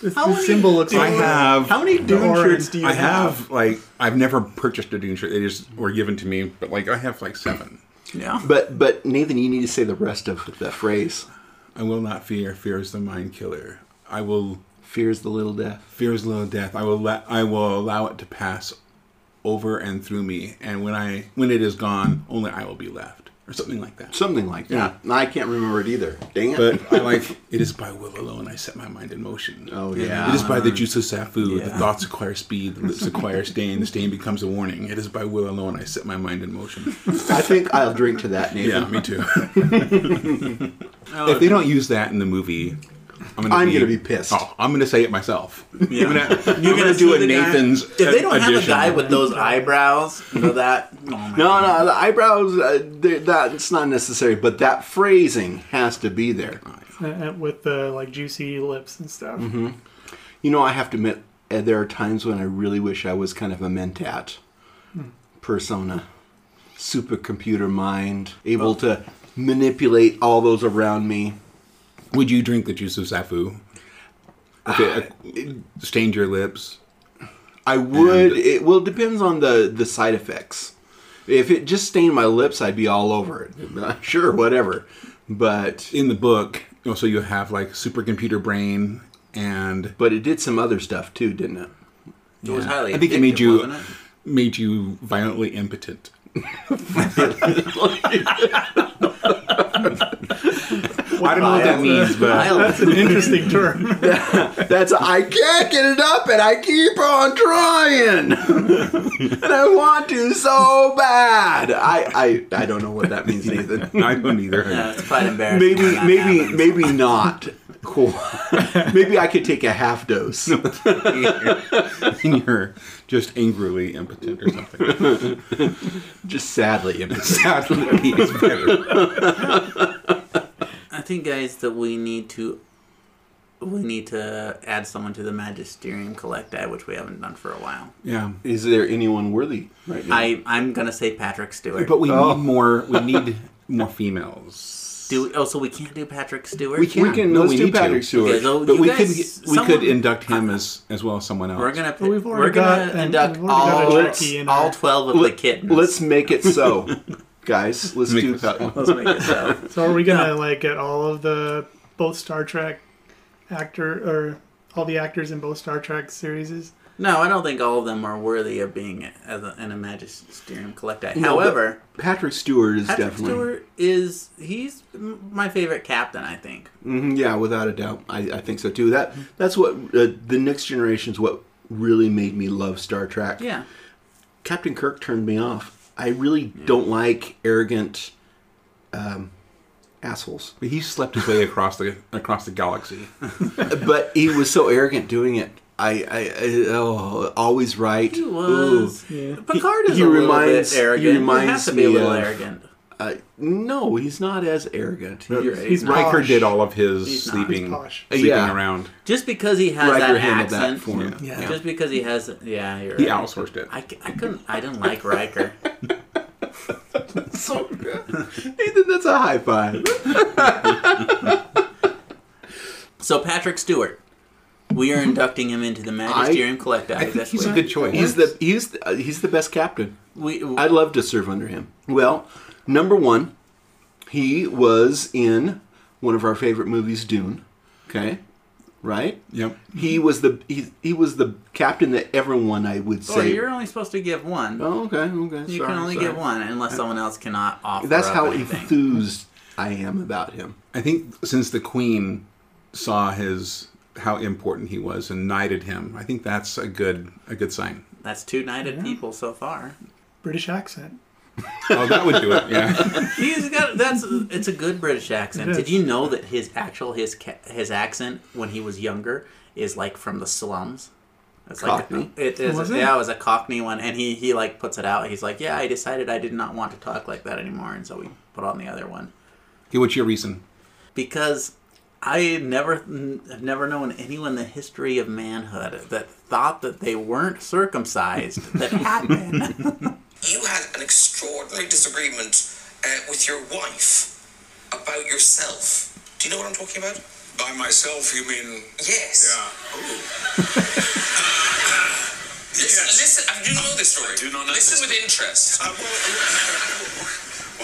The, How the many- symbol looks I have- How many Dune orange. shirts do you I have? have like I've never purchased a Dune shirt. They just were given to me, but like I have like seven. Yeah. But but Nathan, you need to say the rest of the phrase. I will not fear. Fear is the mind killer. I will Fear is the little death. fear is the little death. I will let I will allow it to pass over and through me, and when I when it is gone, only I will be left, or something like that. Something like that. Yeah. I can't remember it either. Dang it. But I like it is by will alone I set my mind in motion. oh yeah. It is by the juice of Sapho. The thoughts acquire speed. The lips acquire stain. The stain becomes a warning. It is by will alone I set my mind in motion. I think I'll drink to that, Nathan. Yeah, me too. if they don't use that in the movie, I'm gonna, I'm be, gonna be pissed. Oh, I'm gonna say it myself. Yeah. I'm gonna, I'm You're gonna do a the guy- Nathan's. If they don't have a guy with those eyebrows, you know that. Oh my No, no, the eyebrows. Uh, they're- that's not necessary, but that phrasing has to be there. uh, with the like juicy lips and stuff. You know, I have to admit, uh, there are times when I really wish I was kind of a mentat persona, supercomputer mind, able to manipulate all those around me. Would you drink the juice of Sapho? Okay, uh, stained your lips. I would. And- it well it depends on the the side effects. If it just stained my lips, I'd be all over it. Sure, whatever. But In the book, also you have like supercomputer brain, and but it did some other stuff too, didn't it? It was highly. I think it made you it? made you violently impotent. I don't know what that means, but That's an interesting term. That's I can't get it up, and I keep on trying, and I want to so bad. I I, I don't know what that means, Nathan. I don't either. Yeah, it's quite embarrassing. Maybe maybe happens. maybe not. Cool. maybe I could take a half dose. and you're just angrily impotent or something. Just sadly, Sadly, it's better. I think, guys, that we need to we need to add someone to the Magisterium Collecti, which we haven't done for a while. Yeah, Is there anyone worthy right now? I I'm gonna say Patrick Stewart. but we Oh. need more. We need more females. do we, oh, so we can't do Patrick Stewart. We can. we can No, let's we do need to. Patrick Stewart. Okay, so But we guys, could we someone- could induct him as as well as someone else. We're gonna But we've we're already gonna got- induct we've already got a all all twelve of the Let- kittens. Let's make it so, guys. Let's Make do it so. that. let's make it so. So are we gonna like get all of the both Star Trek actor or all the actors in both Star Trek series? No, I don't think all of them are worthy of being as a, in a Magisterium Collecti. No, However, Patrick Stewart is Patrick definitely. Stewart is he's my favorite captain. I think. Mhm, yeah, without a doubt, I, I think so too. That that's what uh, the next generation is. what really made me love Star Trek. Yeah. Captain Kirk turned me off. I really don't like arrogant um, assholes. But he slept his way across the across the galaxy. but he was so arrogant doing it. I, I, I oh, always right. He was. Yeah. Picard is He a little bit arrogant. He, reminds has to be a little of- arrogant. Uh, no, he's not as arrogant. He- You're. He's. Riker posh. did all of his He's sleeping sleeping Yeah. around. Just because he has Riker that handled that accent. for him. Yeah. Just because he has, yeah, you're He right. outsourced it. I, c- I couldn't. I didn't like Riker. so good. Nathan, that's a high five. So Patrick Stewart, we are inducting him into the Magisterium Collecti. I think this he's a good choice. He's the he's uh, he's the best captain. We, I'd love to serve under him. Well, number one, he was in one of our favorite movies, Dune. Okay, right? Yep. He was the he, he was the captain that everyone I would say. oh, you're only supposed to give one. Oh, okay, okay. you sorry, can only sorry. give one unless someone else cannot offer. That's up how anything. enthused I am about him. I think since the Queen saw his how important he was and knighted him, I think that's a good a good sign. That's two knighted people so far. British accent. Oh, that would do it. Yeah. He's got that's it's a good British accent. Did you know that his actual his ca- his accent when he was younger is like from the slums? It's Cockney? like it is Was it? yeah, it was a Cockney one, and he he like puts it out. He's like, yeah, I decided I did not want to talk like that anymore, and so we put on the other one Okay, what's your reason? because I never have never known anyone in the history of manhood that thought that they weren't circumcised that had been. you had an extraordinary disagreement uh, with your wife about yourself. Do you know what I'm talking about? By myself, you mean? Yes. Yeah. Oh. listen, yes. listen, I do know this story. I do not know listen with interest. Uh, well,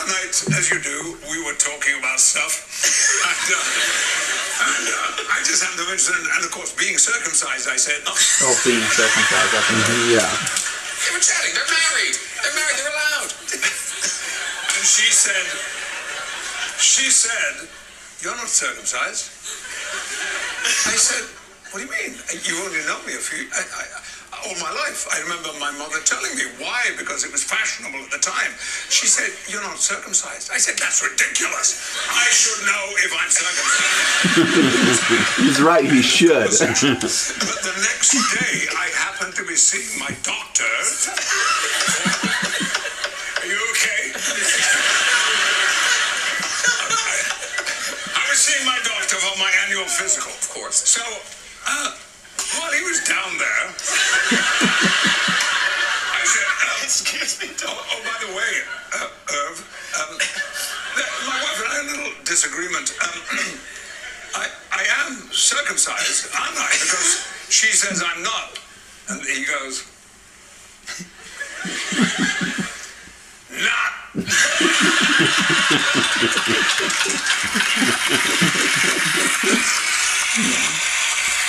one night, as you do, we were talking about stuff, and, uh, and uh, I just had the incident, and of course, being circumcised, I said. Oh, oh being circumcised, I think. Mm-hmm. yeah. They were chatting. They're married. They're married. They're allowed. and she said, she said, you're not circumcised. I said, what do you mean? You've only known me a few, I, I, all my life. I remember my mother telling me why, because it was fashionable at the time. She said, you're not circumcised. I said, that's ridiculous. I should know if I'm circumcised. He's right, he should. But the next day, I happened to be seeing my doctor. Are you okay? I, I was seeing my doctor for my annual physical. Of course. So, uh, while he was down there, I said, uh, "Excuse me, oh, oh, by the way, uh, Irv, um, my wife and I had a little disagreement. Um, I, I am circumcised, aren't I? Because she says I'm not, and he goes, not."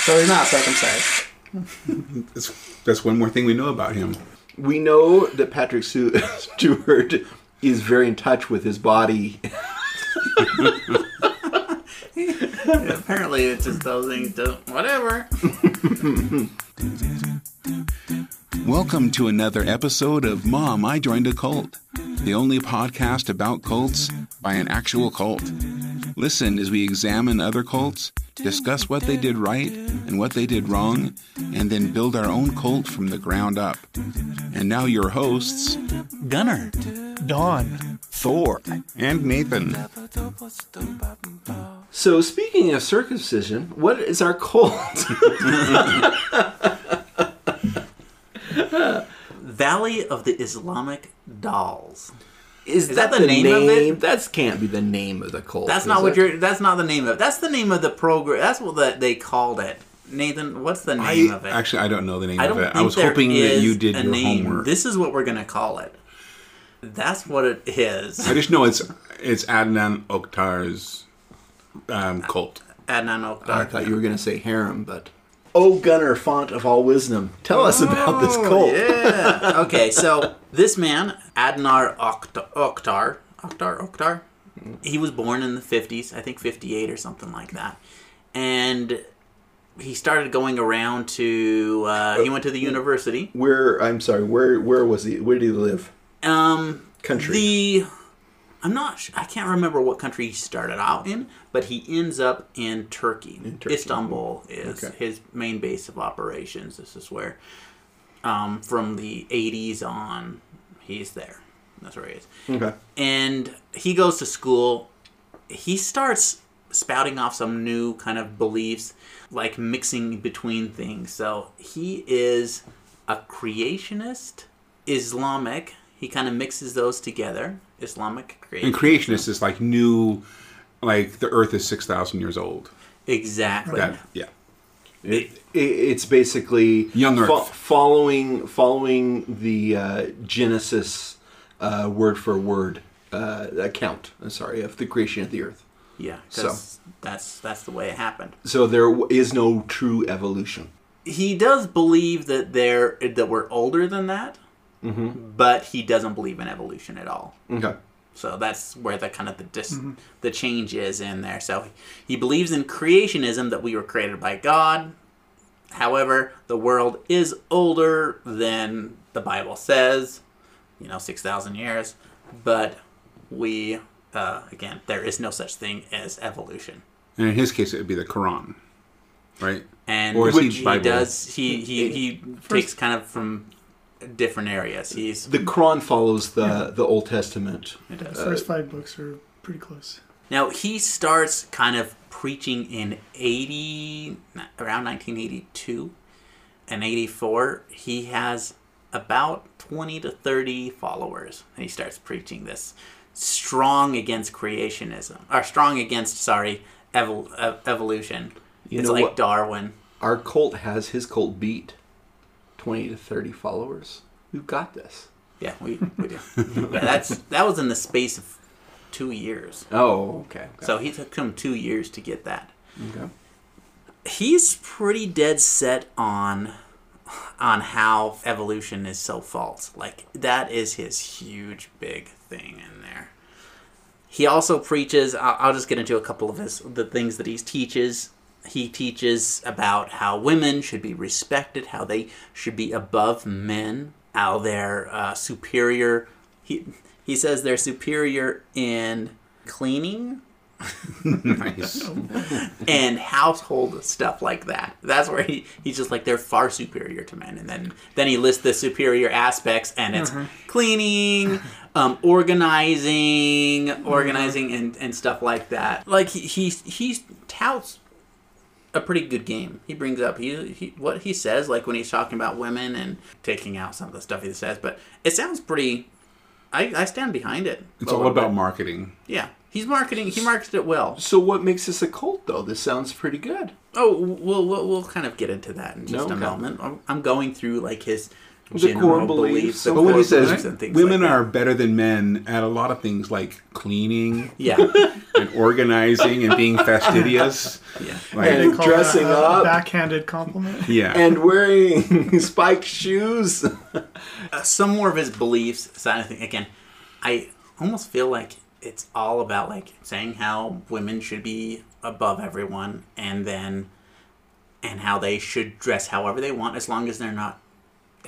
So he's not circumcised. That's, that's one more thing we know about him. we know that Patrick Stewart is very in touch with his body. Apparently, it's just those things. Don't, whatever. Welcome to another episode of Mom, I Joined a Cult, the only podcast about cults by an actual cult. Listen as we examine other cults, discuss what they did right and what they did wrong, and then build our own cult from the ground up. And now, your hosts, Gunnar, Dawn. Thor and Nathan. So, speaking of circumcision, what is our cult? Valley of the Islamic Dolls. Is, that the name of it? That can't be the name of the cult. That's not what it? you're. That's not the name of it. That's the name of the program. That's what the, they called it. Nathan, what's the name I, of it? actually, I don't know the name I of it. think I was there hoping that is you did a your name. homework. This is what we're gonna call it. That's what it is. I just know it's it's Adnan Oktar's um, cult. Adnan Oktar. I thought you were going to say harem, but. Oh, Gunnar, font of all wisdom. Tell us about this cult. Oh, Yeah. okay, so this man, Adnar Oktar, Oktar, Oktar, Oktar, he was born in the 50s, I think 58 or something like that. And he started going around to, uh, he went to the university. Where, I'm sorry, where where was he? Where did he live? Um, Country. The, I'm not, I can't remember what country he started out in, but he ends up in Turkey. Turkey. Istanbul is Okay. his main base of operations. This is where, um, from the 80s on, he's there. That's where he is. Okay. And he goes to school. He starts spouting off some new kind of beliefs, like mixing between things. So he is a creationist, Islamic. He kind of mixes those together. Islamic And creation. creationist is like new, like the Earth is six thousand years old. Exactly. That yeah. It, it, it's basically Young Earth. fo- following following the uh, Genesis uh, word for word uh, account. uh, Sorry, of the creation of the earth. Yeah, 'cause that's that's the way it happened. So there is no true evolution. He does believe that there that we're older than that, but he doesn't believe in evolution at all. Okay. So that's where the kind of the dis- the change is in there. So he believes in creationism that we were created by God. However, the world is older than the Bible says, you know, six thousand years. But we, uh, again, there is no such thing as evolution. And in his case, it would be the Quran, right? And Or is which he he, does, he he, he takes kind of from different areas. He's The Quran follows the the Old Testament. it does. The first five books are pretty close. Now he starts kind of preaching in eighty around nineteen eighty two and eighty four. He has about twenty to thirty followers, and he starts preaching this strong against creationism or strong against sorry evol- evolution. You it's know like what? Darwin. Our cult has his cult beat. Twenty to thirty followers. We've got this. Yeah, we, we do. yeah, that's that was in the space of two years. Oh, okay. So he took him two years to get that. Okay. He's pretty dead set on on how evolution is so false. Like that is his huge big thing in there. He also preaches. I'll, I'll just get into a couple of his the things that he teaches. He teaches about how women should be respected, how they should be above men, how they're uh, superior. He he says they're superior in cleaning nice. and household stuff like that. That's where he, he's just like they're far superior to men, and then then he lists the superior aspects, and it's cleaning, um, organizing, organizing, and, and stuff like that. Like he he he touts a pretty good game. He brings up he, he what he says like when he's talking about women and taking out some of the stuff he says, but it sounds pretty. I, I stand behind it. It's all about bit. marketing. Yeah, he's marketing. He marketed it well. So what makes this a cult, though? This sounds pretty good. Oh, we'll we'll, we'll kind of get into that in just a Okay. moment. I'm, I'm going through like his The core beliefs, beliefs, the the But when he says beliefs and things women like are better than men at a lot of things like cleaning yeah and organizing and being fastidious, yeah like And Call dressing a up. backhanded compliment. yeah, And wearing spiked shoes. uh, some more of his beliefs So I think again. I almost feel like it's all about like saying how women should be above everyone, and then and how they should dress however they want as long as they're not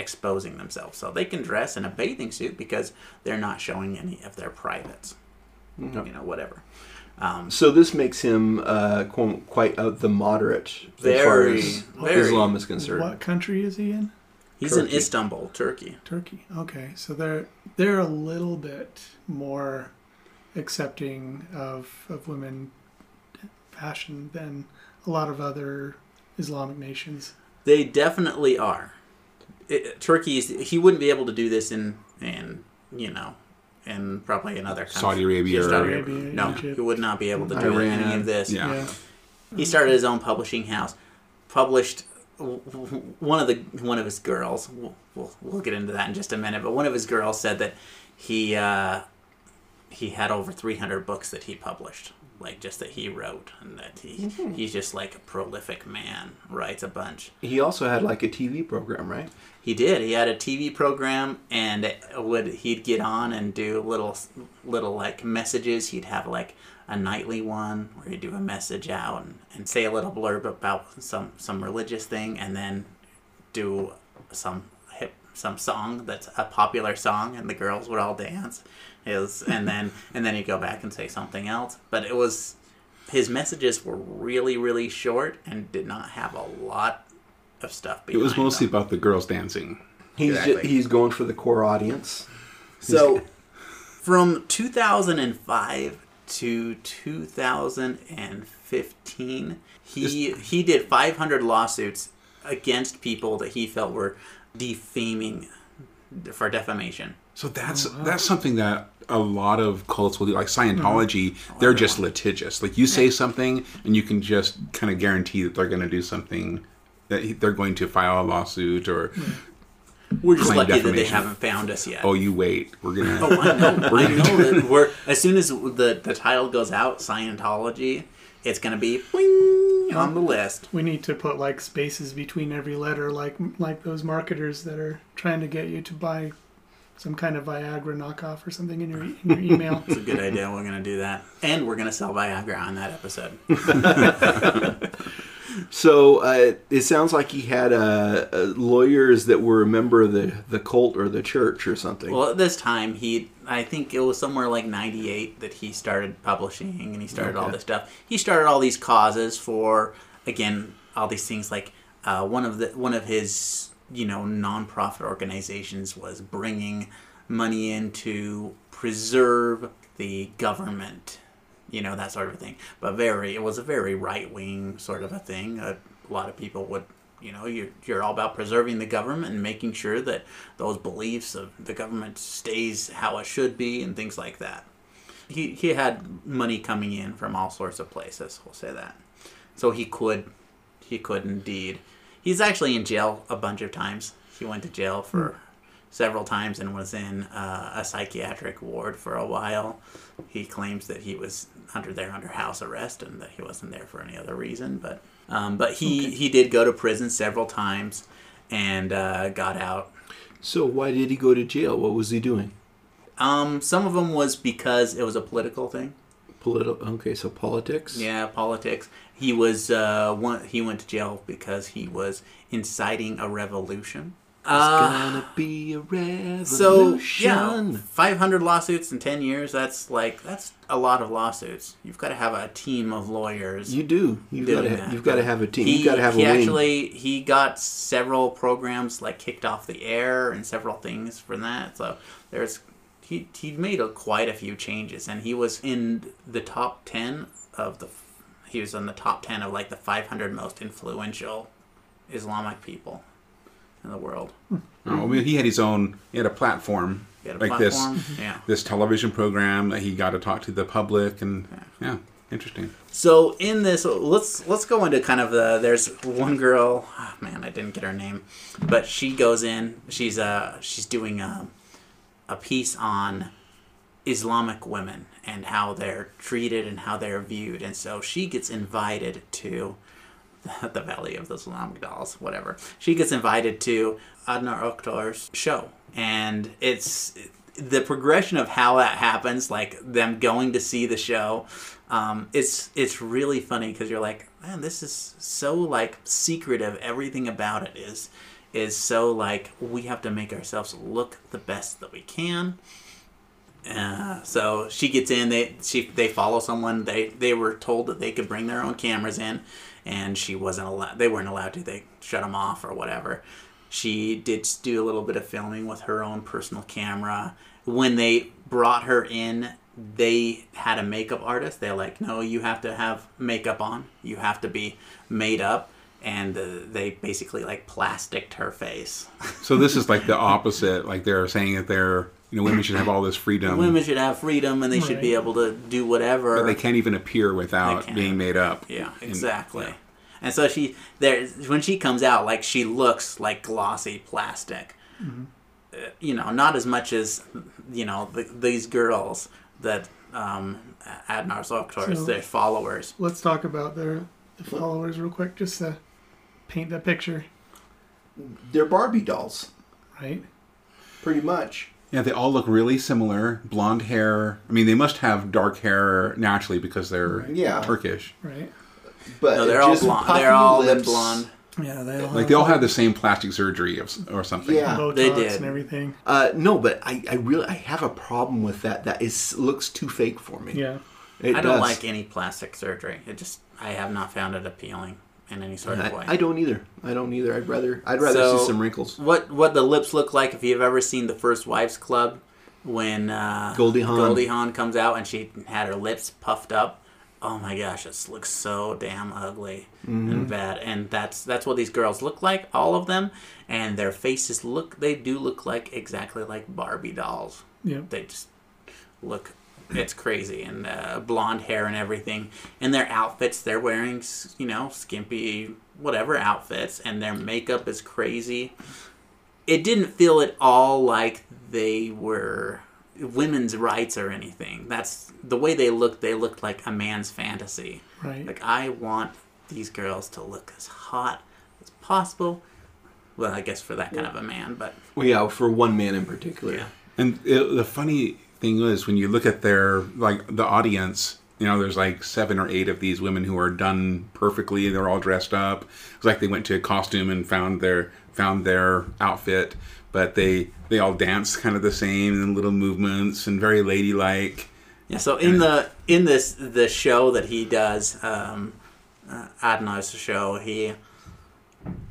exposing themselves. So they can dress in a bathing suit because they're not showing any of their privates. You know, whatever. Um, So this makes him uh, quite uh, the moderate as far as very. Islam is concerned. What country is he in? He's in Istanbul, Turkey. Turkey. Okay, so they're they're a little bit more accepting of of women fashion than a lot of other Islamic nations. They definitely are. It, Turkey's he wouldn't be able to do this in in you know in probably another country. Saudi Arabia Saudi Arabia, No, Egypt. he would not be able to do Iran. any of this. Yeah. Yeah. He started his own publishing house. Published w- w- one of the one of his girls. We'll, we'll, we'll get into that in just a minute. But one of his girls said that he uh, he had over 300 books that he published, like just that he wrote, and that he he's just like a prolific man. Writes a bunch. He also had like a TV program, right? He did. He had a TV program, and would he'd get on and do little little like messages. He'd have like a nightly one where he'd do a message out and, and say a little blurb about some some religious thing, and then do some hip some song that's a popular song, and the girls would all dance. Is and then and then he'd go back and say something else. But it was his messages were really really short and did not have a lot of stuff. it was mostly them. about the girls dancing. He's ju- Exactly. he's going for the core audience. So, from 2005 to 2015, he he did 500 lawsuits against people that he felt were defaming for defamation. So that's oh, that's something that a lot of cults will do. Like Scientology, hmm. they're just litigious. Like you say something, and you can just kind of guarantee that they're going to do something that they're going to file a lawsuit or hmm. We're just Claim lucky that they defamation. haven't found us yet. oh, you wait, we're gonna. Oh, I know. I know that we're as soon as the the title goes out, Scientology, it's gonna be boing on the list. We need to put like spaces between every letter, like like those marketers that are trying to get you to buy some kind of Viagra knockoff or something in your in your email. It's a good idea. We're gonna do that, and we're gonna sell Viagra on that episode. So uh, it sounds like he had uh, uh, lawyers that were a member of the, the cult or the church or something. Well, at this time, he I think it was somewhere like '98 that he started publishing, and he started all this stuff. He started all these causes for again all these things like uh, one of the one of his you know nonprofit organizations was bringing money in to preserve the government, you know that sort of thing. But very it was a very right wing sort of a thing. A lot of people would you know you're, you're all about preserving the government and making sure that those beliefs of the government stays how it should be and things like that he, he had money coming in from all sorts of places we'll say that so he could he could indeed he's actually in jail a bunch of times he went to jail for several times and was in uh, a psychiatric ward for a while. He claims that he was under there under house arrest and that he wasn't there for any other reason. But um, but he he did go to prison several times and uh, got out. So why did he go to jail? What was he doing? Um, some of them was because it was a political thing. Political. Okay, so politics. Yeah, politics. He was uh, one, he went to jail because he was inciting a revolution. It's Uh, gonna be a revolution. so yeah, five hundred lawsuits in ten years. That's like that's a lot of lawsuits. You've got to have a team of lawyers. you do. You've got to. that. You've got to have a team. He, you've got to have he a wing. actually he got several programs like kicked off the air and several things from that. So there's he he made a, quite a few changes and he was in the top ten of the he was in the top ten of like the 500 most influential Islamic people in the world. Oh, I mean, he had his own. He had a platform He had a like platform. this. Yeah. This television program that he got to talk to the public, and yeah, interesting. So in this, let's let's go into kind of the. There's one girl. ah, man, I didn't get her name, but she goes in. She's uh she's doing a a piece on Islamic women and how they're treated and how they're viewed, and so she gets invited to the Valley of the Islamic Dolls, whatever. She gets invited to Adnar Oktar's show, and it's the progression of how that happens, like them going to see the show. Um, it's it's really funny because you're like, man, this is so like secretive. Everything about it is is so like we have to make ourselves look the best that we can. Uh, so she gets in. They she they follow someone. They they were told that they could bring their own cameras in, and she wasn't allowed. They weren't allowed to. They shut them off or whatever. She did do a little bit of filming with her own personal camera. When they brought her in, they had a makeup artist. They're like, no, you have to have makeup on. You have to be made up. And uh, they basically like plasticked her face. So this is like the opposite. Like they're saying that they're you know women should have all this freedom, Women should have freedom and they should be able to do whatever. but they can't even appear without being made up. Yeah, And- exactly. yeah. And so she there when she comes out, like she looks like glossy plastic. Mm-hmm. Uh, you know, not as much as you know the, these girls that um, Adnar Zoktor So- their followers. Let's talk about their followers real quick, just to paint that picture, They're Barbie dolls, right? pretty much. Yeah, they all look really similar. Blonde hair. I mean, they must have dark hair naturally because they're Yeah. Turkish. Right. But No, they're all just blonde. They're all lips. blonde. Yeah, they all Like they all have the same plastic surgery of, or something. Yeah. Botox They did. and everything. Uh, no, but I, I really I have a problem with that. That is looks too fake for me. Yeah. It I don't like any plastic surgery. It just I have not found it appealing in any sort of way. I, I don't either. I don't either. I'd rather I'd rather So- see some wrinkles. What what the lips look like if you've ever seen the First Wives Club when uh, Goldie Hawn. Goldie Hawn comes out and she had her lips puffed up. Oh my gosh, this looks so damn ugly Mm-hmm. and bad. And that's that's what these girls look like, all of them. And their faces look they do look like exactly like Barbie dolls. Yeah. They just look it's crazy and uh, blonde hair and everything and their outfits they're wearing you know skimpy whatever outfits and their makeup is crazy. It didn't feel at all like they were women's rights or anything. That's the way they looked they looked like a man's fantasy. Right. like i want these girls to look as hot as possible. Well i guess for that kind of a man but Well, yeah, for one man in particular. yeah. And it, the funny thing is, when you look at their like the audience, you know, there's like seven or eight of these women who are done perfectly. They're all dressed up. It's like they went to a costume and found their found their outfit, but they they all dance kind of the same and little movements and very ladylike. Yeah, so in the in this the show that he does, um, uh, Adnar's show, he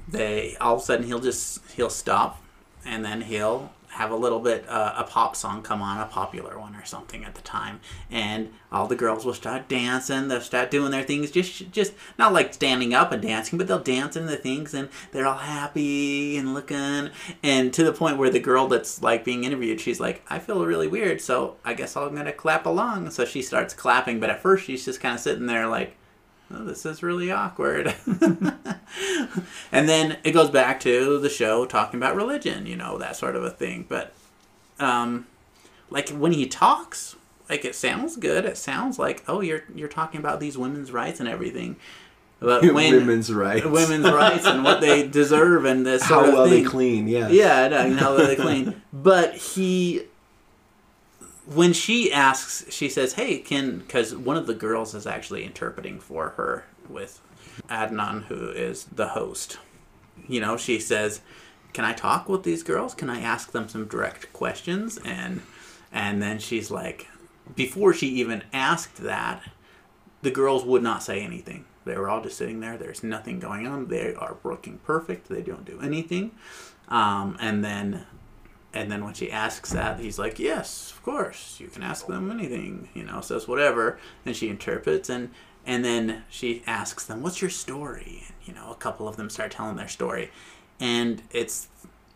they all of a sudden he'll just he'll stop, and then he'll have a little bit uh, a pop song come on, a popular one or something at the time, and all the girls will start dancing. They'll start doing their things, just just not like standing up and dancing, but they'll dance in the things, and they're all happy and looking, and to the point where the girl that's like being interviewed, she's like, I feel really weird, so I guess I'm gonna clap along. So she starts clapping, but at first she's just kind of sitting there like, oh, this is really awkward. and then it goes back to the show talking about religion, you know, that sort of a thing. But, um, like when he talks, like it sounds good. It sounds like, oh, you're you're talking about these women's rights and everything. But when Women's rights. women's rights and what they deserve and this How of well thing. they clean, yeah. Yeah, I know, you know how they clean. But he, when she asks, she says, "Hey, can?" Because one of the girls is actually interpreting for her with Adnan, who is the host. You know, she says, "Can I talk with these girls? Can I ask them some direct questions?" And and then she's like, before she even asked that, the girls would not say anything. They were all just sitting there. There's nothing going on. They are working perfect. They don't do anything. Um, and then, and then when she asks that, he's like, "Yes, of course, you can ask them anything." You know, says whatever, and she interprets, and and then she asks them, "What's your story?" And you know, a couple of them start telling their story, and it's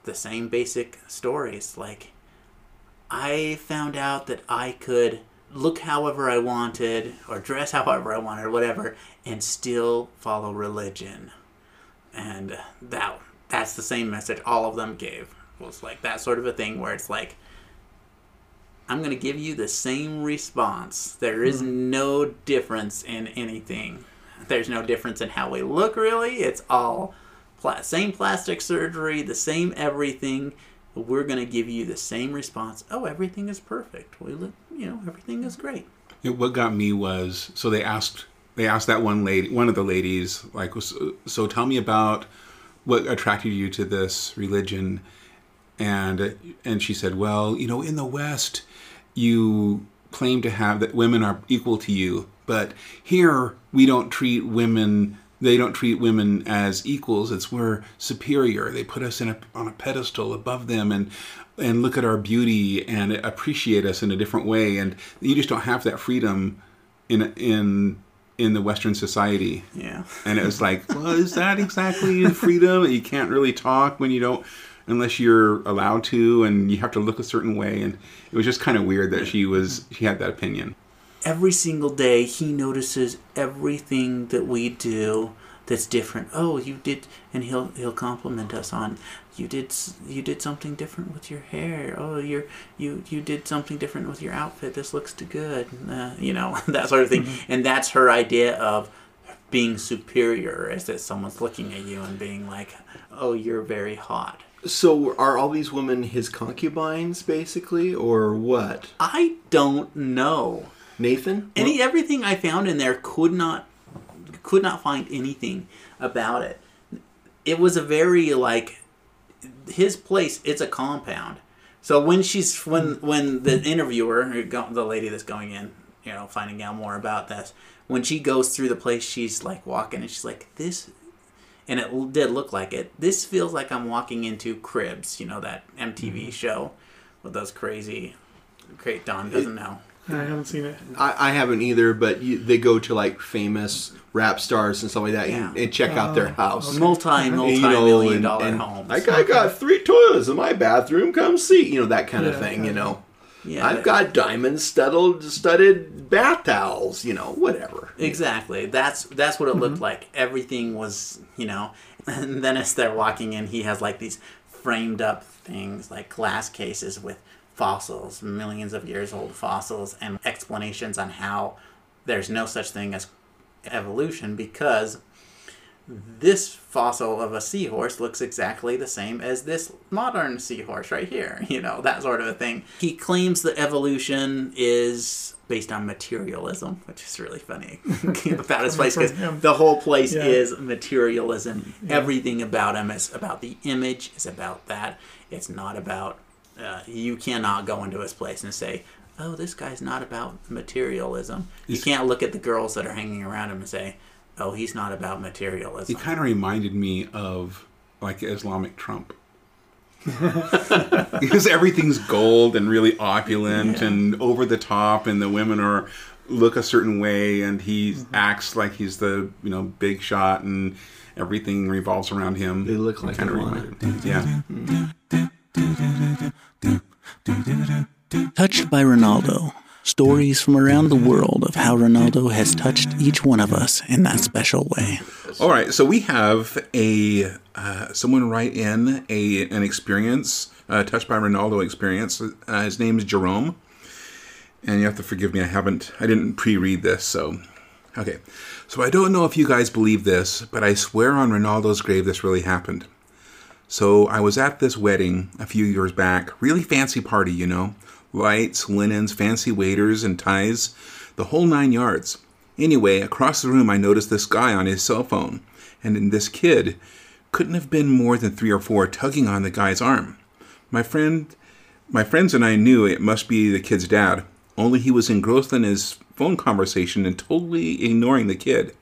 the same basic stories. Like, I found out that I could look however I wanted, or dress however I wanted, or whatever, and still follow religion. And that that's the same message all of them gave. Like that sort of a thing where it's like I'm going to give you the same response. There is hmm. no difference in anything. There's no difference in how we look really. It's all pla- same plastic surgery, the same everything. We're going to give you the same response. Oh, everything is perfect. We look, you know, everything is great. What got me was so they asked they asked that one lady one of the ladies like so, so tell me about what attracted you to this religion and and she said well you know in the west you claim to have that women are equal to you but here we don't treat women they don't treat women as equals. It's we're superior. They put us in a, on a pedestal above them and and look at our beauty and appreciate us in a different way. And you just don't have that freedom in in in the western society. Yeah. and it was like well is that exactly freedom you can't really talk when you don't unless you're allowed to and you have to look a certain way. And it was just kind of weird that she was she had that opinion. Every single day he notices everything that we do that's different. Oh you did and he'll he'll compliment us on you did you did something different with your hair. Oh you're you you did something different with your outfit. This looks too good. Uh, you know that sort of thing. And that's her idea of being superior is that someone's looking at you and being like oh you're very hot So are all these women his concubines, basically, or what? i don't know Nathan? any everything I found in there could not could not find anything about it. It was a very like his place. It's a compound. So when she's when when the interviewer, the lady that's going in, you know, finding out more about this, when she goes through the place, she's like walking and she's like this. And it did look like it. This feels like I'm walking into Cribs, you know that MTV mm-hmm. show with those crazy. Great Don doesn't know. I haven't seen it. I, I haven't either, but you, they go to like famous rap stars and stuff like that and, Yeah. and check out their oh, house. multi And, multi you know, million and- dollar homes. I, got- I got three toilets in my bathroom. Come see, you know that kind of Yeah, thing. You know, yeah, I've got diamond studded studded bath towels. You know, whatever. exactly. That's that's what it looked Mm-hmm. like. Everything was, you know. And then as they're walking in, he has like these framed up things, like glass cases with fossils, millions of years old fossils, and explanations on how there's no such thing as evolution because this fossil of a seahorse looks exactly the same as this modern seahorse right here. You know, that sort of a thing. He claims that evolution is based on materialism, which is really funny about his place because the whole place Yeah. is materialism. Everything about him is about the image, is about that. It's not about, uh, you cannot go into his place and say, oh, this guy's not about materialism. You can't look at the girls that are hanging around him and say, oh, he's not about materialism. He kind of reminded me of like Islamic Trump. because everything's gold and really opulent Yeah. and over the top, and the women are look a certain way, and he Mm-hmm. acts like he's the you know big shot, and everything revolves around him. They look like kind of reminded. Yeah, Touched by Ronaldo. Stories from around the world of how Ronaldo has touched each one of us in that special way. All right, so we have a uh, someone write in a an experience uh, touched by Ronaldo experience. Uh, his name is Jerome, and you have to forgive me. I haven't, I didn't pre-read this, so okay. So I don't know if you guys believe this, but I swear on Ronaldo's grave this really happened. So I was at this wedding a few years back, really fancy party, you know, lights, linens, fancy waiters, and ties, the whole nine yards. Anyway, across the room, I noticed this guy on his cell phone, and this kid couldn't have been more than three or four tugging on the guy's arm. My friend, my friends and I knew it must be the kid's dad, only he was engrossed in his phone conversation and totally ignoring the kid.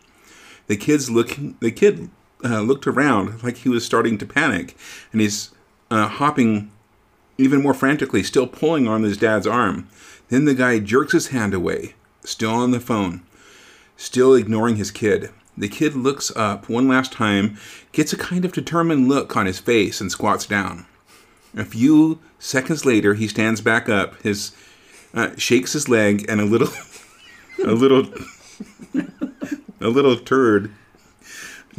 The kid's looking, the kid uh, looked around like he was starting to panic, and he's uh, hopping even more frantically, still pulling on his dad's arm. Then the guy jerks his hand away, still on the phone, still ignoring his kid. The kid looks up one last time, gets a kind of determined look on his face, and squats down. A few seconds later, he stands back up, his uh, shakes his leg, and a little, a little, a little turd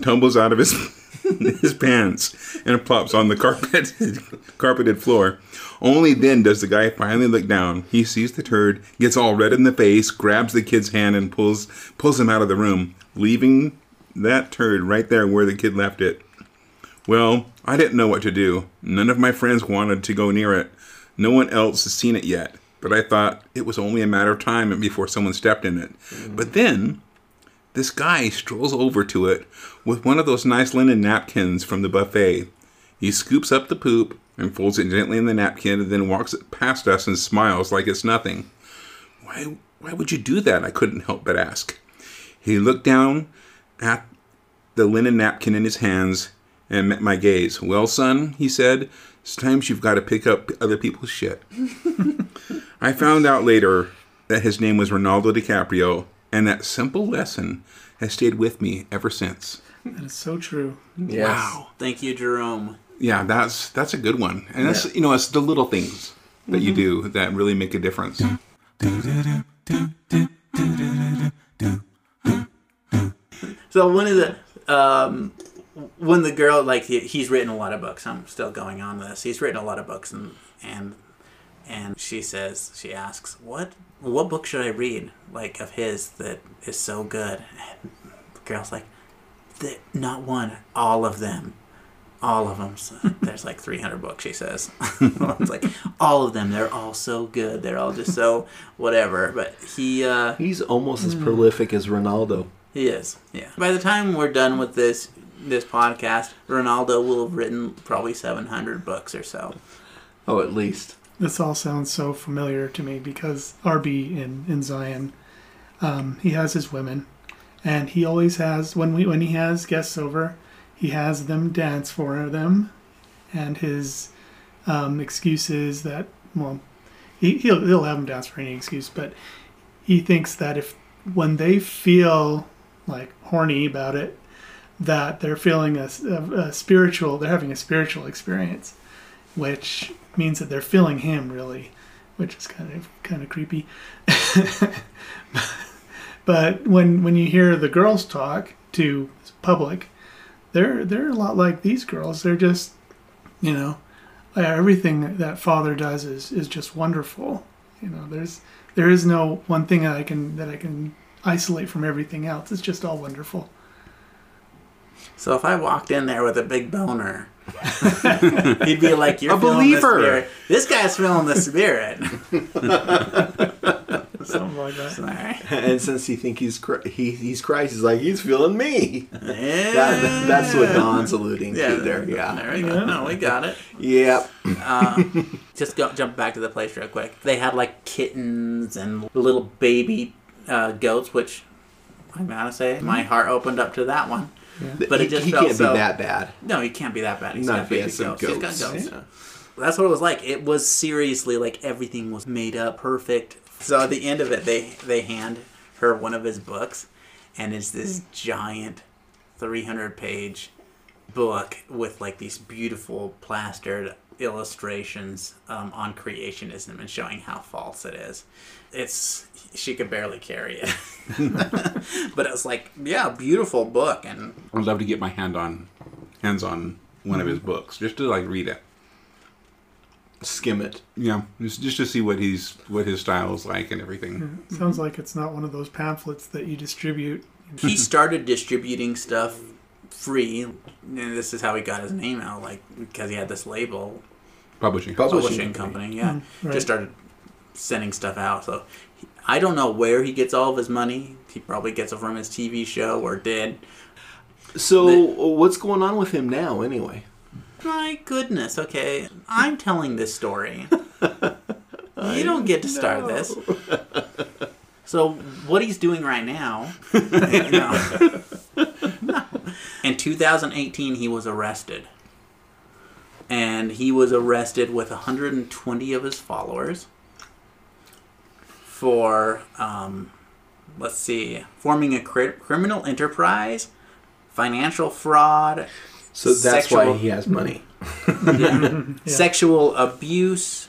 tumbles out of his his pants and plops on the carpet carpeted floor. Only then does the guy finally look down. He sees the turd, gets all red in the face, grabs the kid's hand and pulls pulls him out of the room, leaving that turd right there where the kid left it. Well, I didn't know what to do. None of my friends wanted to go near it. No one else has seen it yet, but I thought it was only a matter of time before someone stepped in it. But then this guy strolls over to it with one of those nice linen napkins from the buffet. He scoops up the poop and folds it gently in the napkin and then walks past us and smiles like it's nothing. Why, why would you do that? I couldn't help but ask. He looked down at the linen napkin in his hands and met my gaze. Well, son, he said, sometimes you've got to pick up other people's shit. I found out later that his name was Ronaldo DiCaprio, and that simple lesson has stayed with me ever since. That is so true. Yes. Wow. Thank you, Jerome. Yeah, that's that's a good one, and that's you know it's the little things that you do that really make a difference. So one of the um, when the girl like he, he's written a lot of books. I'm still going on this. He's written a lot of books, and and and she says she asks what what book should I read like of his that is so good. And the girl's like, "The- not one, all of them. All of them. So there's like 300 books, she says. it's like, all of them. They're all so good. They're all just so whatever. But he, uh, He's almost as prolific as Ronaldo. he is, yeah. By the time we're done with this this podcast, Ronaldo will have written probably seven hundred books or so. Oh, at least. This all sounds so familiar to me because RB in, in Zion, um, he has his women, and he always has when we when he has guests over, he has them dance for them, and his um, excuse is that well, he, he'll he'll have them dance for any excuse, but he thinks that if when they feel like horny about it, that they're feeling a, a, a spiritual, they're having a spiritual experience, which means that they're feeling him really, which is kind of kind of creepy. but when when you hear the girls talk to public, they're they're a lot like these girls. They're just, you know, everything that father does is is just wonderful. You know, there's there is no one thing that I can that I can isolate from everything else. It's just all wonderful. So if I walked in there with a big boner, he'd be like, "You're A believer." The. This guy's feeling the spirit." Something like that. All right. And since he think he's Chri- he, he's Christ, he's like he's feeling me. Yeah. That, that's what Don's alluding Yeah, to there. Yeah. There we go. No, we got it. Yep. Just go, jump back to the place real quick. They had like kittens and little baby uh, goats, which I'm gonna say my heart opened up to that one. But he, it just he felt can't so- be that bad. No, he can't be that bad. He's Not got if he baby has some goats. He's got goats. Yeah. That's what it was like. It was seriously like everything was made up perfect. So at the end of it, they they hand her one of his books, and it's this giant, three hundred page book with like these beautiful plastered illustrations um, on creationism and showing how false it is. It's she could barely carry it, but it was like, yeah, beautiful book, and I'd love to get my hand on hands on one of his mm-hmm. books just to like read it. Skim it. Yeah, just just to see what he's what his style is like and everything. Sounds like it's not one of those pamphlets that you distribute. he started distributing stuff free. And this is how he got his name out, like because he had this label Publishing. Publishing publishing company. Yeah, mm, right. just started sending stuff out. So he, I don't know where he gets all of his money. He probably gets it from his TV show or did. So what's going on with him now, anyway? My goodness. Okay, I'm telling this story. you don't get to start this. So what he's doing right now? no. In 2018, he was arrested, and he was arrested with 120 of his followers for, um, let's see, forming a cri- criminal enterprise, financial fraud, So that's Sexual- why he has money. sexual abuse,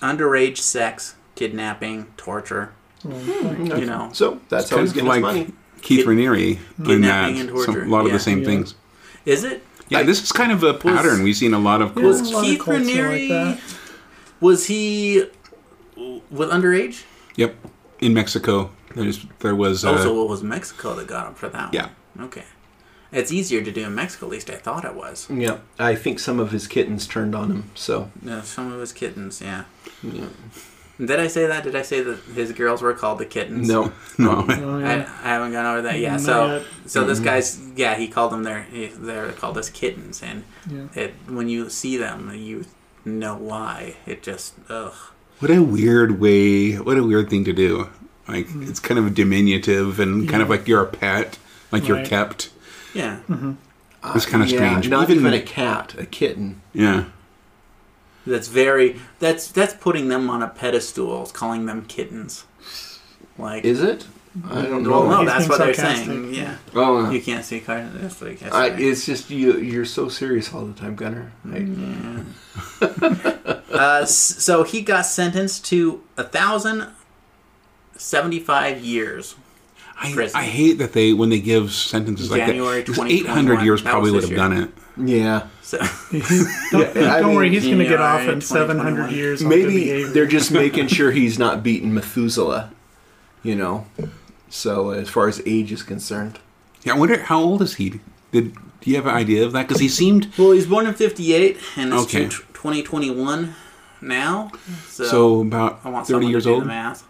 underage sex, kidnapping, torture. You know, So that's how Kind he's getting like his money. Keith Raniere in that. Some- a lot of yeah. the same Yeah. things. is it? Yeah, this is kind of a pattern we've seen a lot of. Yeah, Was a lot of Keith cults are Raniere- that. Was he with underage? Yep, in Mexico, there's there was. Uh, oh, so it was Mexico that got him for that. Yeah. Okay. It's easier to do in Mexico. At least I thought it was. Yeah, I think some of his kittens turned on him. So Yeah, some of his kittens. Yeah. yeah. Did I say that? Did I say that his girls were called the kittens? no, no, Oh, I, yeah. I haven't gone over that yet. Not So, yet. so this guy's yeah, he called them their they're called as kittens, and Yeah. it when you see them, you know why. It just ugh. What a weird way! What a weird thing to do. Like mm-hmm. it's kind of diminutive and kind of like you're a pet, like you're kept. Yeah. Mm-hmm. It's kind of uh, Yeah, strange. Not Even- even a cat, a kitten. Yeah, That's very that's that's putting them on a pedestal, calling them kittens. Like Is it? I don't well, know. no, He's that's being what they're sarcastic. saying. Yeah, Oh, you can't see cartoons. That's what I, it's just you. You're so serious all the time, Gunnar. I, Uh, so he got sentenced to a thousand seventy-five years. I, Prison. I hate that they when they give sentences January like that. 800 years probably would have year. done it. yeah. So don't I don't mean, worry, he's going to get off in 700 years. Maybe they're just making sure he's not beating Methuselah. You know. So as far as age is concerned, Yeah, I wonder how old is he? Did do you have an idea of that? Because he seemed well, he's born in fifty-eight, and it's Okay. twenty twenty-one now. So, so about I want 30 years to do old. the math.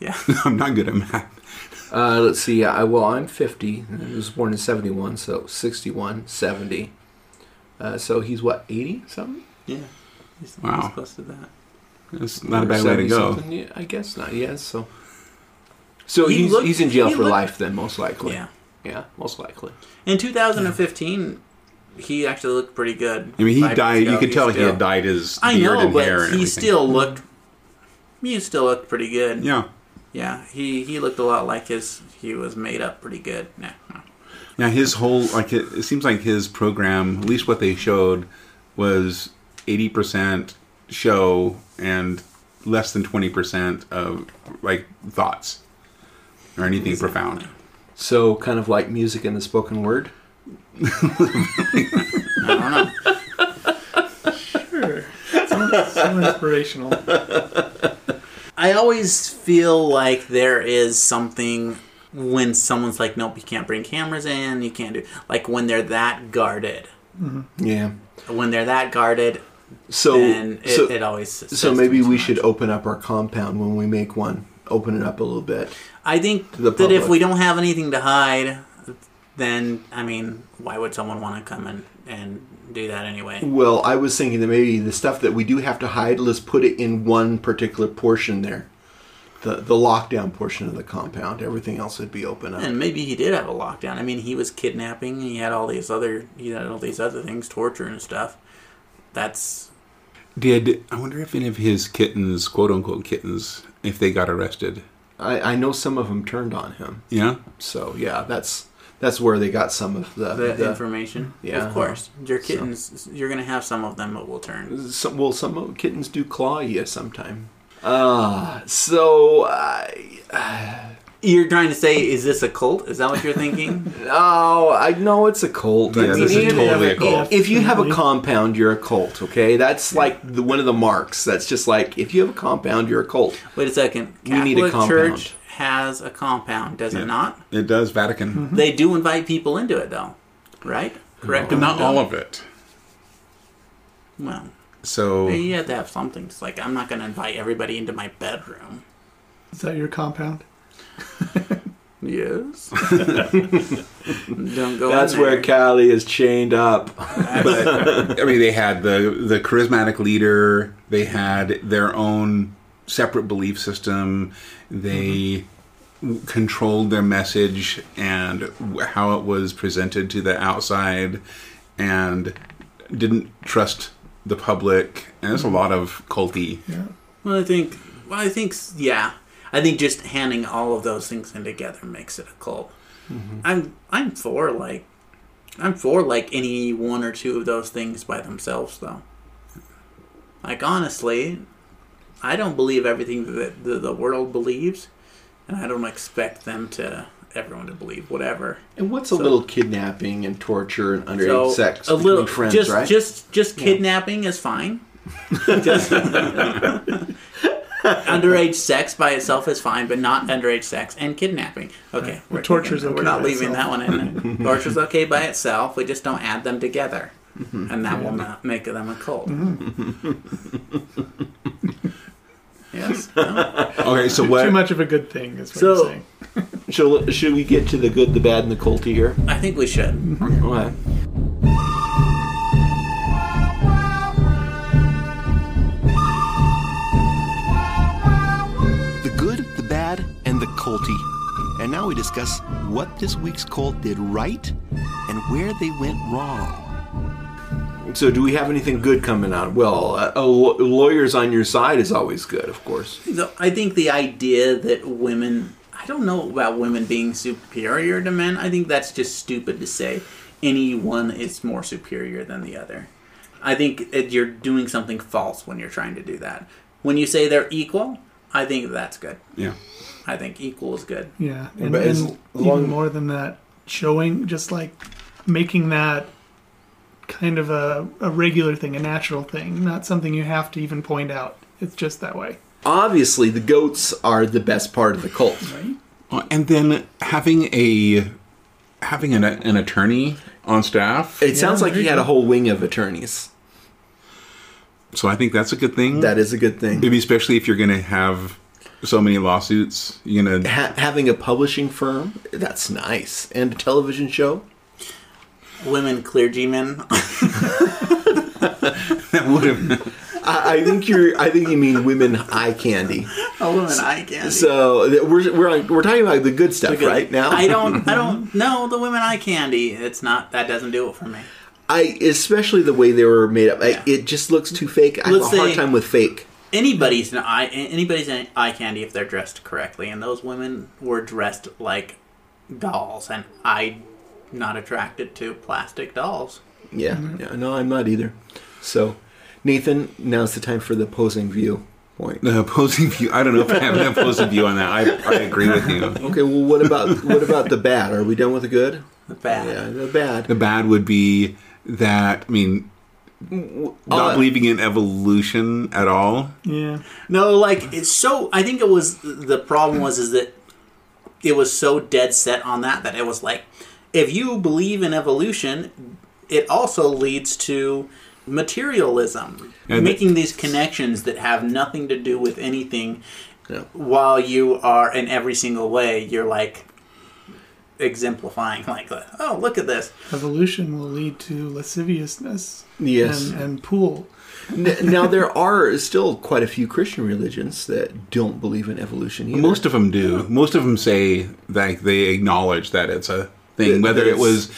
Yeah. I'm not good at math. uh, let's see. I, well, I'm 50. I was born in 71, so 61, 70. Uh, so he's what 80 something? Yeah. He's, Wow. he's close to that. It's not a bad way to go. Yeah, I guess not. Yeah. So. So He he's looked- he's in jail he for looked- life then, most likely. Yeah. Yeah, most likely. In 2015, he actually looked pretty good. I mean, he died. You could he tell he still- had dyed his I beard know, and but hair and he everything. still looked. He still looked pretty good. Yeah. Yeah, he he looked a lot like his. He was made up pretty good. Yeah. Yeah, his whole like it, it seems like his program, at least what they showed, was eighty percent show and less than twenty percent of like thoughts or anything profound. So kind of like music and the spoken word. I don't know. Sure. So, so inspirational. I always feel like there is something when someone's like, "Nope, you can't bring cameras in. You can't do." Like when they're that guarded. Mm-hmm. Yeah. When they're that guarded, So then it, so, it always. so maybe we much. should open up our compound when we make one. Open it up a little bit. I think the that if we don't have anything to hide, then I mean, why would someone want to come and and do that anyway? Well, I was thinking that maybe the stuff that we do have to hide, let's put it in one particular portion there. The the lockdown portion of the compound. Everything else would be open up. And maybe he did have a lockdown. I mean, he was kidnapping. And he had all these other. He had all these other things, torture and stuff. That's Did I wonder if any of his kittens, quote unquote kittens, if they got arrested? I, I know some of them turned on him. Yeah. So yeah, that's that's where they got some of the, the, the- information. Yeah. of course. Your kittens, you're gonna have some of them that will turn. Some, well, some kittens do claw you sometime. Uh, so I, You're trying to say, is this a cult? Is that what you're thinking? oh, I know it's a cult. Yeah, I mean, this is totally if- a cult. If you have a compound, you're a cult. Okay, that's like the, one of the marks. That's just like if you have a compound, you're a cult. Wait a second. We Catholic need a compound. Church has a compound, does Yeah. it not? It does Vatican, mm-hmm. They do invite people into it, though, right? Correct. but not all of it. Well, So you have to have something. It's like I'm not going to invite everybody into my bedroom. Is that your compound? Yes. Don't go. That's where there. Callie is chained up. but I mean, they had the the charismatic leader. They had their own separate belief system. They mm-hmm. controlled their message and how it was presented to the outside, and didn't trust the public. And there's a mm-hmm. lot of culty. Yeah. Well, I think. Well, I think. Yeah. I think just handing all of those things in together makes it a cult. Mm-hmm. I'm. I'm for like. I'm for like any one or two of those things by themselves, though. Like honestly, I don't believe everything that the, the world believes, and I don't expect them to everyone to believe whatever. And what's a little kidnapping and torture and underage So sex a little friends, just right? just just kidnapping is fine. Just- underage sex by itself is fine, but not underage sex and kidnapping. Okay, Well, torture's We're okay not by leaving that itself. one in. Torture's okay by itself. We just don't add them together, mm-hmm. and that will not make them a cult. Mm-hmm. yes. No? Okay, so what? Too much of a good thing is what So- you're saying. Should, should we get to the good, the bad, and the culty here? I think we should. Mm-hmm. Okay. And the culty. And now we discuss what this week's cult did right and where they went wrong. So, do we have anything good coming out? Well, uh, a law- lawyers on your side is always good, of course. So I think the idea that women, I don't know about women being superior to men. I think that's just stupid to say anyone is more superior than the other. I think that you're doing something false when you're trying to do that. When you say they're equal, I think that's good. Yeah. I think equal is good. Yeah, and, But as and long- even more than that, showing just like making that kind of a, a regular thing, a natural thing, not something you have to even point out. It's just that way. Obviously, the goats are the best part of the cult. Uh, And then having a having an, an attorney on staff. It sounds like he had a whole wing of attorneys. So I think that's a good thing. That is a good thing. Maybe especially if you're going to have so many lawsuits, You know, Ha- having a publishing firm, that's nice. And a television show. Women clergymen. that would have I, I think you're. I think you mean women eye candy. oh, women eye candy. So we're we're on, we're talking about the good stuff Because right now. I don't. I don't know the women eye candy. It's not. That doesn't do it for me. I especially the way they were made up. I, it just looks too fake. I Let's have a hard say- time with fake. Anybody's an eye anybody's an eye candy if they're dressed correctly and those women were dressed like dolls and i'm not attracted to plastic dolls Yeah, mm-hmm. yeah. No, I'm not either. So, Nathan, now's the time for the posing view point. the opposing view. I don't know if I have an opposing view on that. I, I agree with you. Okay, well, what about what about the bad? Are we done with the good? the bad Yeah, the bad. The bad would be that I mean, not Uh, believing in evolution at all. Yeah, no like it's so i think it was the problem was is that it was so dead set on that that it was like if you believe in evolution it also leads to materialism And- making these connections that have nothing to do with anything Yeah. while you are in every single way you're like exemplifying like oh look at this evolution will lead to lasciviousness. Yes. and, and pool. Now there are still quite a few Christian religions that don't believe in evolution either. Most of them do. Most of them say that they acknowledge that it's a thing, That- whether it was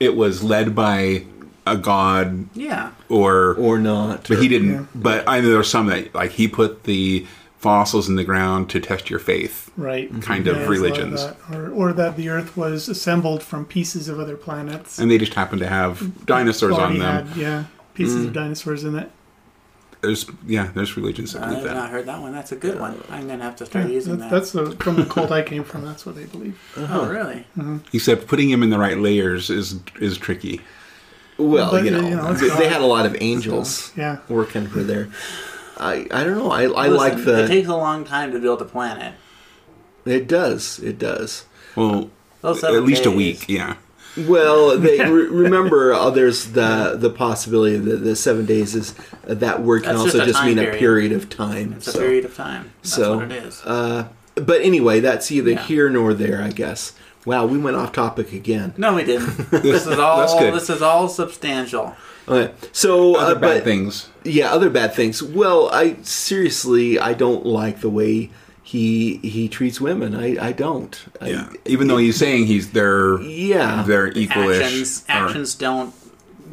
it was led by a god yeah or or not. but he didn't. Yeah. But I know there are some that like he put the fossils in the ground to test your faith. right Kind of there's a lot religions. that. or, or that the earth was assembled from pieces of other planets And they just happen to have dinosaurs on them. had, yeah pieces of mm. dinosaurs in it There's yeah, there's religions that i've not heard that one. That's a good one. I'm gonna have to start Yeah, using that- that. that's the, from the cult I came from. That's what they believe. Oh, uh-huh. really? Mm-hmm. Except putting him in the right layers is is tricky. Well, But, you know, you know, they, they had a lot of angels Yeah, working for their. I I don't know. I I Listen, like the. It takes a long time to build a planet. It does. It does. Well, Those at seven least a week, yeah. Well, they re- remember uh, there's the the possibility that the seven days is uh, that word can That's also just a just time mean a period. period of time. It's a period of time. That's so, what it is. Uh, but anyway, that's either Yeah. here nor there, I guess. Wow, we went off topic again. no, we didn't. This is all. That's good. This is all substantial. Okay, so Other uh, bad but things. yeah, other bad things. Well, I seriously, I don't like the way he he treats women. I I don't. I, Yeah. Even though he's saying he's their Yeah. they're equalish. Actions. or- Actions don't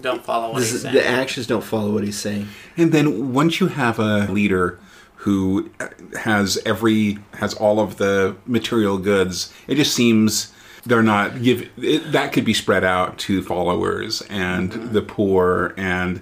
don't follow what This he's saying. the actions don't follow what he's saying. And then once you have a leader who has every has all of the material goods, it just seems they're not give it, that could be spread out to followers and mm-hmm. the poor and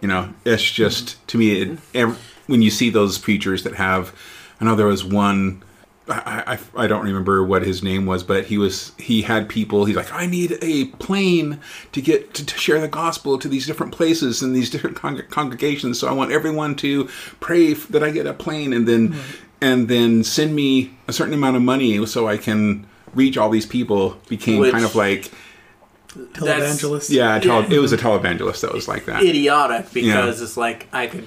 you know it's just mm-hmm. to me it, ev- when you see those preachers that have I know there was one I, I, I don't remember what his name was, but he was he had people. He's like, I need a plane to get to, to share the gospel to these different places and these different con- congregations. So I want everyone to pray f- that I get a plane, and then mm-hmm. and then send me a certain amount of money so I can reach all these people. Became Which- kind of like televangelist. yeah, tele- Yeah. it was a televangelist that was like that. idiotic because it's like I could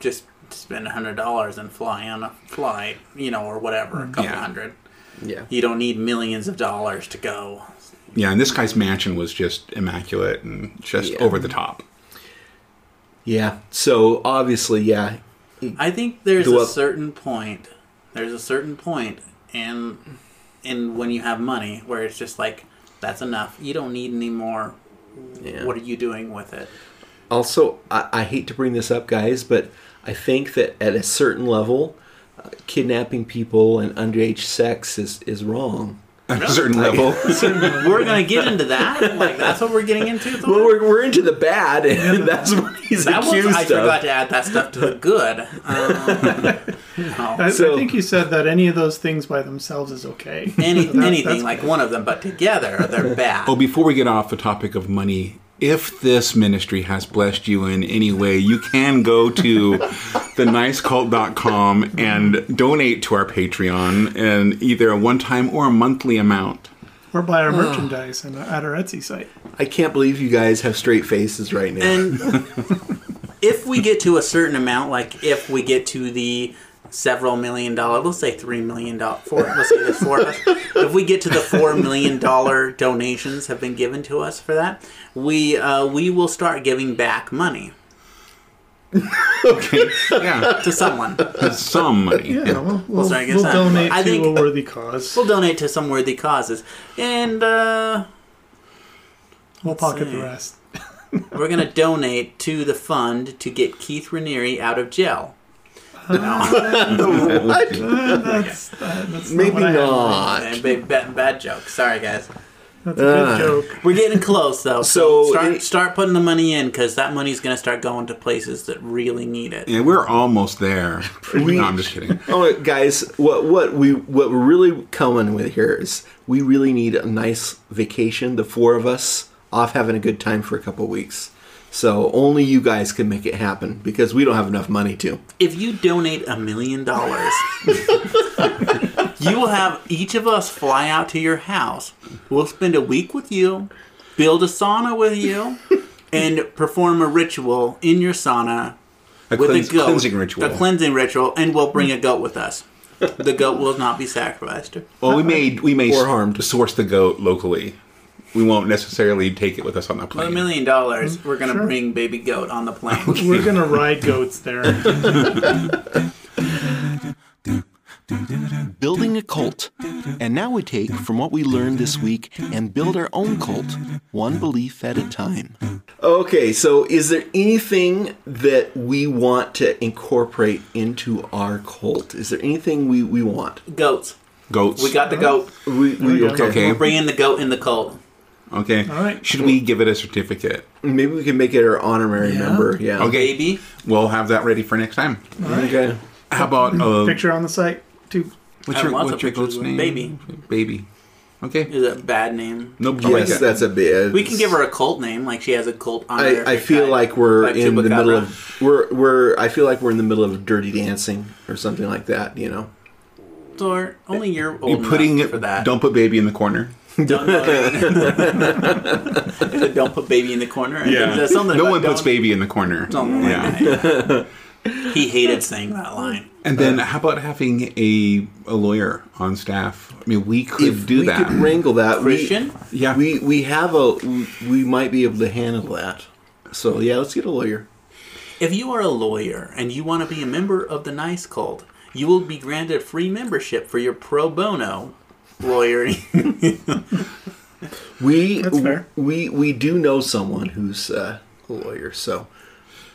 just spend a hundred dollars and fly on a flight, you know, or whatever, a couple Yeah. hundred. Yeah. You don't need millions of dollars to go. Yeah, and this guy's mansion was just immaculate and just Yeah. over the top. Yeah. So obviously, yeah. I think there's Do a up- certain point. There's a certain point, and and when you have money, where it's just like that's enough. You don't need any more. Yeah. What are you doing with it? Also, I, I hate to bring this up, guys, but I think that at a certain level, uh, kidnapping people and underage sex is is wrong. At a certain level. We're gonna get into that. Like that's what we're getting into. Well, we're, we're into the bad, and that's what he's that was, accused I of. forgot to add that stuff to the good. Um, no. I, So- I think you said that any of those things by themselves is okay. Any, So that's- anything that's like one of them, but together they're bad. Oh, before we get off the topic of money, if this ministry has blessed you in any way, you can go to thenicecult.com and donate to our Patreon in either a one time or a monthly amount. Or buy our oh. merchandise and at our Etsy site. I can't believe you guys have straight faces right now. And if we get to a certain amount, like if we get to the several million dollar, let's say three million dollar, four, let's say there's four of us. If we get to the four million dollar donations have been given to us for that, we uh, we will start giving back money Okay. Yeah. to someone. Some money. Yeah, Yeah. we'll, we'll, start getting we'll donate I to think- a worthy cause. We'll donate to some worthy causes, and uh, We'll pocket see. the rest. we're gonna donate to the fund to get Keith Raniere out of jail. Uh, that's, that's Maybe what I had. not. Uh, big bad, bad joke. Sorry, guys. That's a good Uh, joke. We're getting close though. So, So, start any- start putting the money in because that money's gonna start going to places that really need it. Yeah, we're almost there. no, I'm just kidding. Oh, guys, what what we what we're really coming with here is we really need a nice vacation, the four of us off having a good time for a couple weeks. So only you guys can make it happen because we don't have enough money to. If you donate a million dollars, you will have each of us fly out to your house. We'll spend a week with you, build a sauna with you, and perform a ritual in your sauna A with cleanse- a goat. cleansing ritual. A cleansing ritual, and we'll bring a goat with us. The goat will not be sacrificed. Well, we may we may Or s- harmed. source the goat locally. We won't necessarily take it with us on the With a million dollars, we're gonna bring baby goat on the plane. We're gonna ride goats there. Building a cult. And now we take from what we learned this week and build our own cult, one belief at a time. Okay, so is there anything that we want to incorporate into our cult? Is there anything we, we want? Goats. Goats. We got the goat. We, we, we go. okay. Okay. We're bringing the goat in the cult. Okay. All right. Should we give it a certificate? Maybe we can make it our honorary Yeah. member. Yeah. Okay. Baby. We'll have that ready for next time. Okay. How about uh, Picture on the site too. what's I your lots what's of your pictures goat's of name? Baby. Baby. Okay. Is that a bad name. Nope. I like Yes, that. that's a bit. We can give her a cult name, like she has a cult on her. I, I feel like we're Like in the Chupacabra. middle of we're we're I feel like we're in the middle of Dirty Dancing or something like that. You know. Or only you're old You're putting enough it. for that. Don't put baby in the corner. Don't, don't put baby in the corner. There's something no one puts baby in the corner. Something like yeah. that, yeah. he hated saying that line. And then how about having a a lawyer on staff? I mean, we could if do we that. could wrangle that, we- Christian? yeah. we we have a we, we might be able to handle that. So yeah, let's get a lawyer. If you are a lawyer and you want to be a member of the Nice Cult, you will be granted free membership for your pro bono lawyering. We That's fair. we we do know someone who's uh, a lawyer, so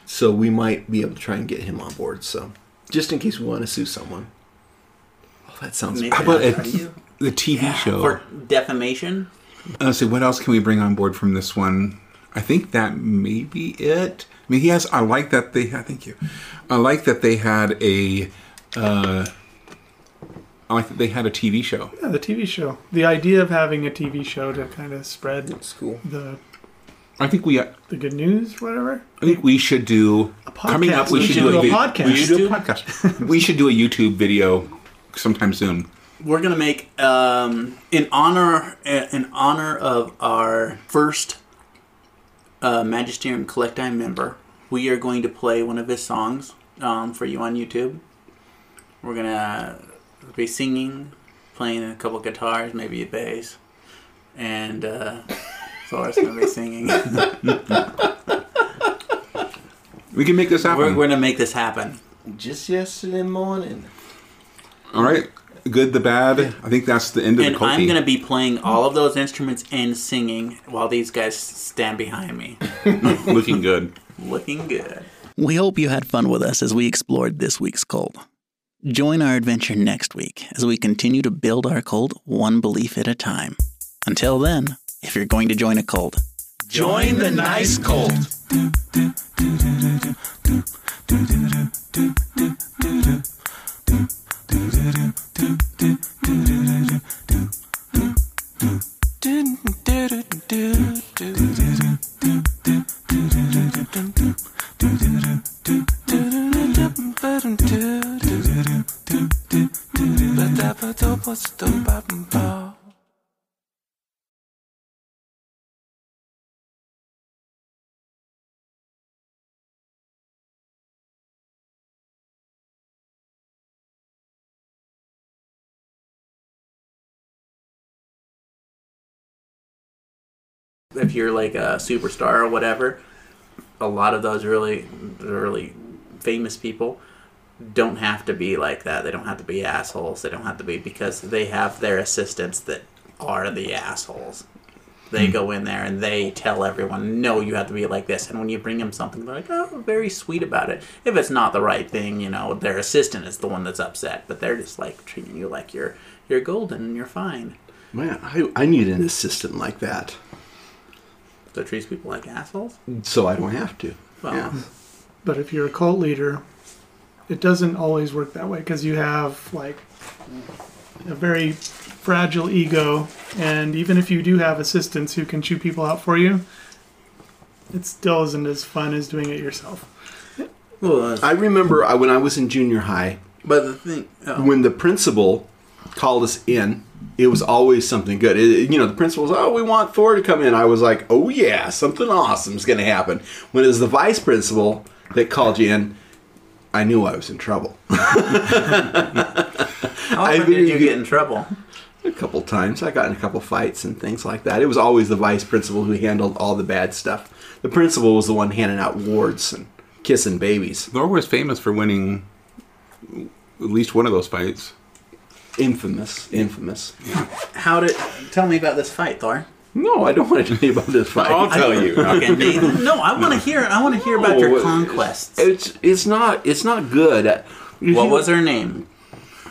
so we might be able to try and get him on board. So just in case we want to sue someone. Oh, that sounds. Maybe How about a, the TV show? for defamation. Let's see. What else can we bring on board from this one? I think that may be it. I mean, he has. I like that they. I thank you. I like that they had a. Uh, I like that they had a TV show. Yeah, the TV show. The idea of having a TV show to kind of spread That's cool. the I think we. I the good news, whatever. I think we should do a coming up. podcast. We, We should, should do, do a, a vid- podcast. We should do a YouTube? podcast. we should do a YouTube video sometime soon. We're gonna make um, in honor in honor of our first uh, Magisterium Collecti member. We are going to play one of his songs um, for you on YouTube. We're gonna be singing, playing a couple guitars, maybe a bass, and uh, Thor's gonna be singing. We can make this we're, happen. we're gonna make this happen. Just yesterday morning. All right. Good, the bad. I think that's the end of And the culty. I'm gonna be playing all of those instruments and singing while these guys stand behind me. looking good. Looking good. We hope you had fun with us as we explored this week's cult. Join our adventure next week as we continue to build our cult one belief at a time. Until then, if you're going to join a cult, join the nice cult. Ba da ba do ba do ba ba If you're like a superstar or whatever, a lot of those really, really famous people don't have to be like that. They don't have to be assholes. They don't have to be because they have their assistants that are the assholes. They hmm. go in there and they tell everyone, no, you have to be like this. And when you bring them something, they're like, oh, very sweet about it. If it's not the right thing, you know, their assistant is the one that's upset. But they're just like treating you like you're you're golden and you're fine. Man, I, I need an assistant like that, So it treats people like assholes. so I don't have to. Well, Yeah. But if you're a cult leader, it doesn't always work that way because you have like a very fragile ego, and even if you do have assistants who can chew people out for you, it still isn't as fun as doing it yourself. well, uh, I remember I, when I was in junior high, but the thing, oh, when the principal called us in, it was always something good. It- you know, the principal was, oh, we want Thor to come in. I was like, oh, yeah, something awesome is going to happen. When it was the vice principal that called you in, I knew I was in trouble. how I often did you get- get in trouble? a couple times. I got in a couple fights and things like that. It was always the vice principal who handled all the bad stuff. The principal was the one handing out awards and kissing babies. Thor was famous for winning at least one of those fights. Infamous, infamous. How did? Tell me about this fight, Thor. No, I don't want to tell you about this fight. I'll tell you. No, I want to hear. I want to hear about your conquests. It's it's not it's not good. What was her name?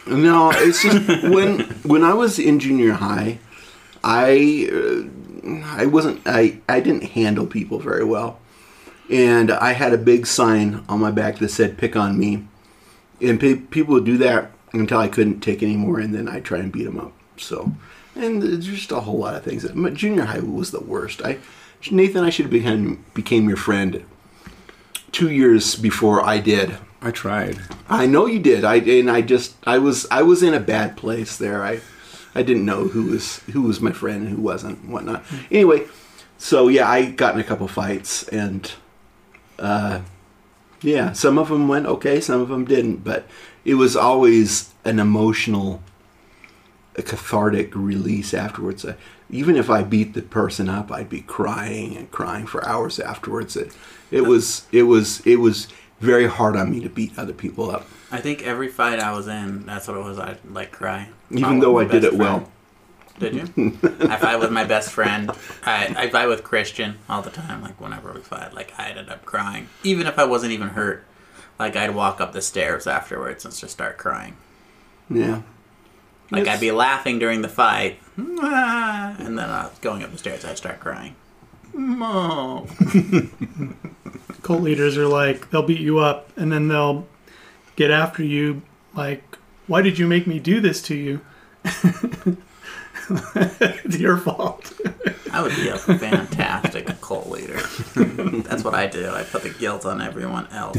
No, it's just when when I was in junior high, I uh, I wasn't I I didn't handle people very well, and I had a big sign on my back that said "Pick on me," and pe- people would do that until I couldn't take anymore, and then I try and beat them up. So, and there's just a whole lot of things. My junior high was the worst. I Nathan, I should have become became your friend two years before I did. I tried. I know you did. I and I just I was I was in a bad place there. I I didn't know who was who was my friend and who wasn't and whatnot. Anyway, so yeah, I got in a couple fights and uh, yeah, some of them went okay, some of them didn't, but it was always an emotional, a cathartic release afterwards. Uh, even if I beat the person up, I'd be crying and crying for hours afterwards. It, it was it was it was very hard on me to beat other people up. I think every fight I was in, that's what it was. I like cry. Even though I did it well. Did you? I fight with my best friend. I, I fight with Christian all the time. Like whenever we fight, like I ended up crying, even if I wasn't even hurt. Like I'd walk up the stairs afterwards and just start crying. Yeah. Like It's- I'd be laughing during the fight, and then uh, going up the stairs, I'd start crying. Mom. Cult leaders are like they'll beat you up and then they'll get after you like, why did you make me do this to you? it's your fault. I would be a fantastic cult leader. That's what I do. I put the guilt on everyone else